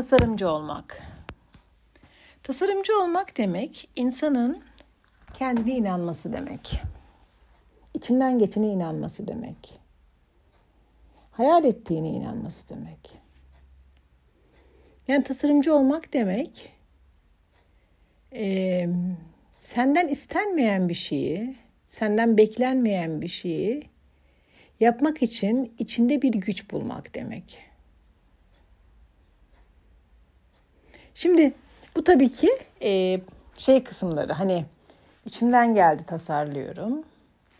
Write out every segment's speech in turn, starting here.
Tasarımcı olmak. Tasarımcı olmak demek insanın kendine inanması demek. İçinden geçene inanması demek. Hayal ettiğine inanması demek. Yani tasarımcı olmak demek e, senden istenmeyen bir şeyi, senden beklenmeyen bir şeyi yapmak için içinde bir güç bulmak demek. Şimdi bu tabii ki e, şey kısımları hani içimden geldi tasarlıyorum.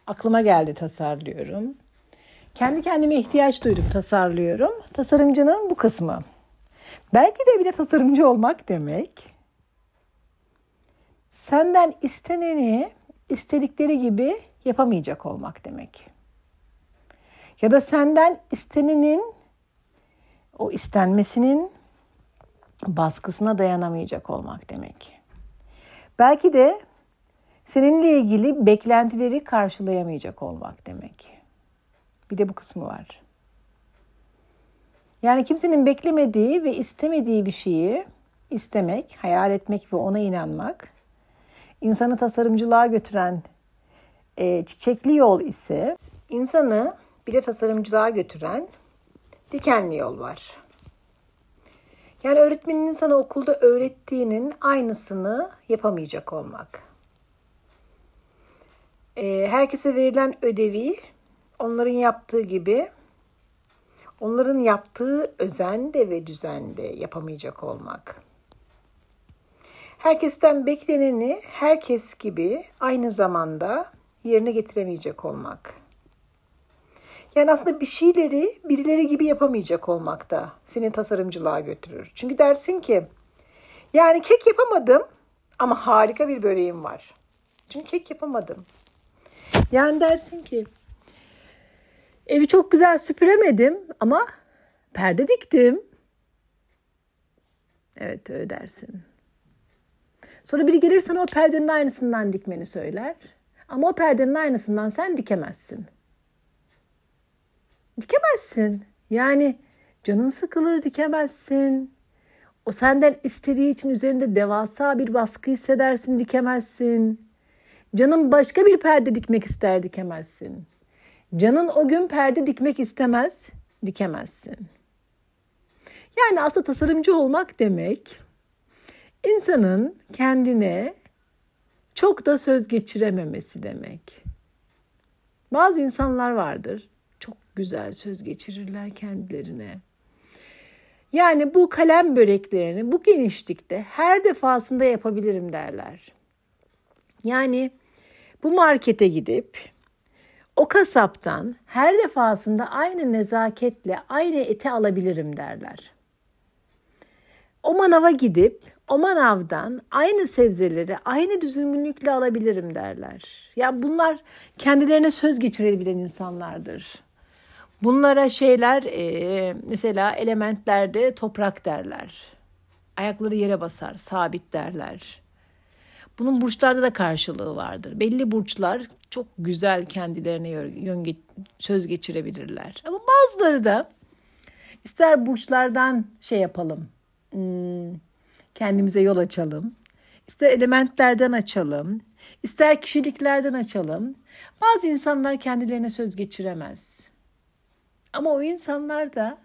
Aklıma geldi tasarlıyorum. Kendi kendime ihtiyaç duydum tasarlıyorum. Tasarımcının bu kısmı. Belki de bir de tasarımcı olmak demek. Senden isteneni istedikleri gibi yapamayacak olmak demek. Ya da senden istenenin o istenmesinin baskısına dayanamayacak olmak demek. Belki de seninle ilgili beklentileri karşılayamayacak olmak demek. Bir de bu kısmı var. Yani kimsenin beklemediği ve istemediği bir şeyi istemek, hayal etmek ve ona inanmak, insanı tasarımcılığa götüren e, çiçekli yol ise insanı bir de tasarımcılığa götüren dikenli yol var. Yani öğretmenin sana okulda öğrettiğinin aynısını yapamayacak olmak. Ee, herkese verilen ödevi onların yaptığı gibi onların yaptığı özende ve düzende yapamayacak olmak. Herkesten bekleneni herkes gibi aynı zamanda yerine getiremeyecek olmak. Yani aslında bir şeyleri birileri gibi yapamayacak olmak da seni tasarımcılığa götürür. Çünkü dersin ki yani kek yapamadım ama harika bir böreğim var. Çünkü kek yapamadım. Yani dersin ki evi çok güzel süpüremedim ama perde diktim. Evet öyle dersin. Sonra biri gelir sana o perdenin aynısından dikmeni söyler. Ama o perdenin aynısından sen dikemezsin. Dikemezsin. Yani canın sıkılır dikemezsin. O senden istediği için üzerinde devasa bir baskı hissedersin dikemezsin. Canın başka bir perde dikmek ister dikemezsin. Canın o gün perde dikmek istemez dikemezsin. Yani aslında tasarımcı olmak demek insanın kendine çok da söz geçirememesi demek. Bazı insanlar vardır güzel söz geçirirler kendilerine. Yani bu kalem böreklerini bu genişlikte her defasında yapabilirim derler. Yani bu markete gidip o kasaptan her defasında aynı nezaketle aynı eti alabilirim derler. O manava gidip o manavdan aynı sebzeleri aynı düzgünlükle alabilirim derler. Yani bunlar kendilerine söz geçirebilen insanlardır. Bunlara şeyler e, mesela elementlerde toprak derler. Ayakları yere basar, sabit derler. Bunun burçlarda da karşılığı vardır. Belli burçlar çok güzel kendilerine yön söz geçirebilirler. Ama bazıları da ister burçlardan şey yapalım, hmm, kendimize yol açalım, ister elementlerden açalım, ister kişiliklerden açalım. Bazı insanlar kendilerine söz geçiremez. Ama o insanlar da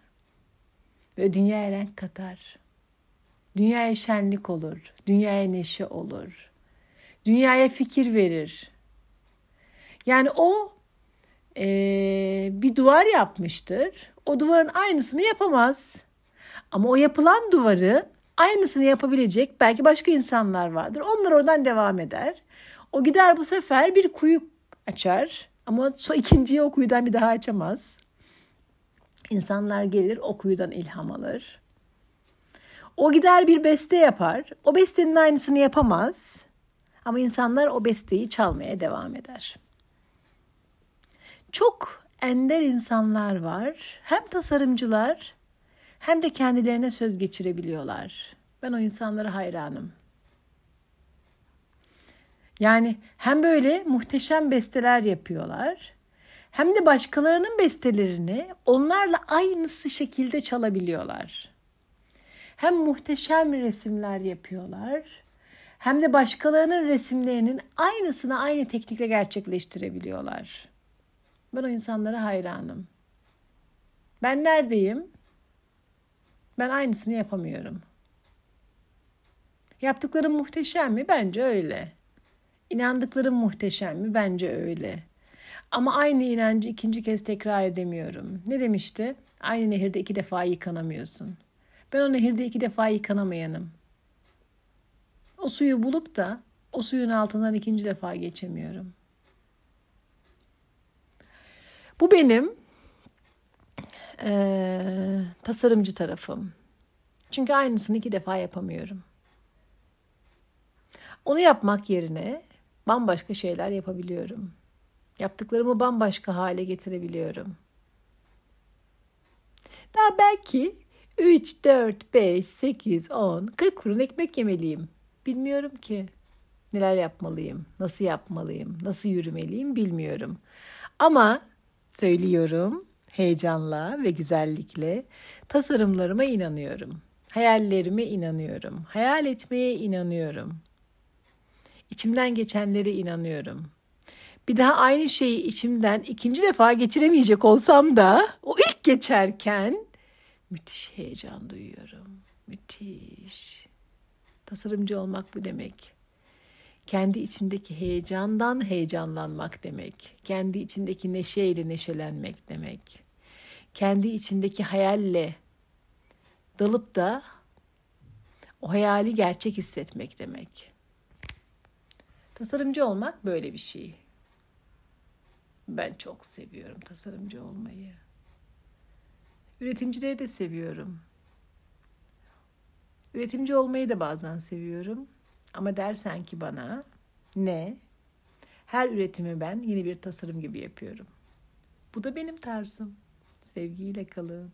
ve dünyaya renk katar. Dünyaya şenlik olur. Dünyaya neşe olur. Dünyaya fikir verir. Yani o e, bir duvar yapmıştır. O duvarın aynısını yapamaz. Ama o yapılan duvarı aynısını yapabilecek belki başka insanlar vardır. Onlar oradan devam eder. O gider bu sefer bir kuyu açar. Ama so ikinciyi o kuyudan bir daha açamaz. İnsanlar gelir o kuyudan ilham alır. O gider bir beste yapar. O bestenin aynısını yapamaz. Ama insanlar o besteyi çalmaya devam eder. Çok ender insanlar var. Hem tasarımcılar hem de kendilerine söz geçirebiliyorlar. Ben o insanlara hayranım. Yani hem böyle muhteşem besteler yapıyorlar hem de başkalarının bestelerini onlarla aynısı şekilde çalabiliyorlar. hem muhteşem resimler yapıyorlar hem de başkalarının resimlerinin aynısını aynı teknikle gerçekleştirebiliyorlar. Ben o insanlara hayranım. Ben neredeyim? Ben aynısını yapamıyorum. Yaptıklarım muhteşem mi? Bence öyle. İnandıklarım muhteşem mi? Bence öyle. Ama aynı inancı ikinci kez tekrar edemiyorum. Ne demişti? Aynı nehirde iki defa yıkanamıyorsun. Ben o nehirde iki defa yıkanamayanım. O suyu bulup da o suyun altından ikinci defa geçemiyorum. Bu benim e, tasarımcı tarafım. Çünkü aynısını iki defa yapamıyorum. Onu yapmak yerine bambaşka şeyler yapabiliyorum. Yaptıklarımı bambaşka hale getirebiliyorum. Daha belki 3, 4, 5, 8, 10, 40 kurun ekmek yemeliyim. Bilmiyorum ki. Neler yapmalıyım, nasıl yapmalıyım, nasıl yürümeliyim bilmiyorum. Ama söylüyorum heyecanla ve güzellikle tasarımlarıma inanıyorum. Hayallerime inanıyorum. Hayal etmeye inanıyorum. İçimden geçenlere inanıyorum. Bir daha aynı şeyi içimden ikinci defa geçiremeyecek olsam da o ilk geçerken müthiş heyecan duyuyorum. Müthiş. Tasarımcı olmak bu demek. Kendi içindeki heyecandan heyecanlanmak demek. Kendi içindeki neşeyle neşelenmek demek. Kendi içindeki hayalle dalıp da o hayali gerçek hissetmek demek. Tasarımcı olmak böyle bir şey. Ben çok seviyorum tasarımcı olmayı. Üretimcileri de seviyorum. Üretimci olmayı da bazen seviyorum. Ama dersen ki bana ne? Her üretimi ben yeni bir tasarım gibi yapıyorum. Bu da benim tarzım. Sevgiyle kalın.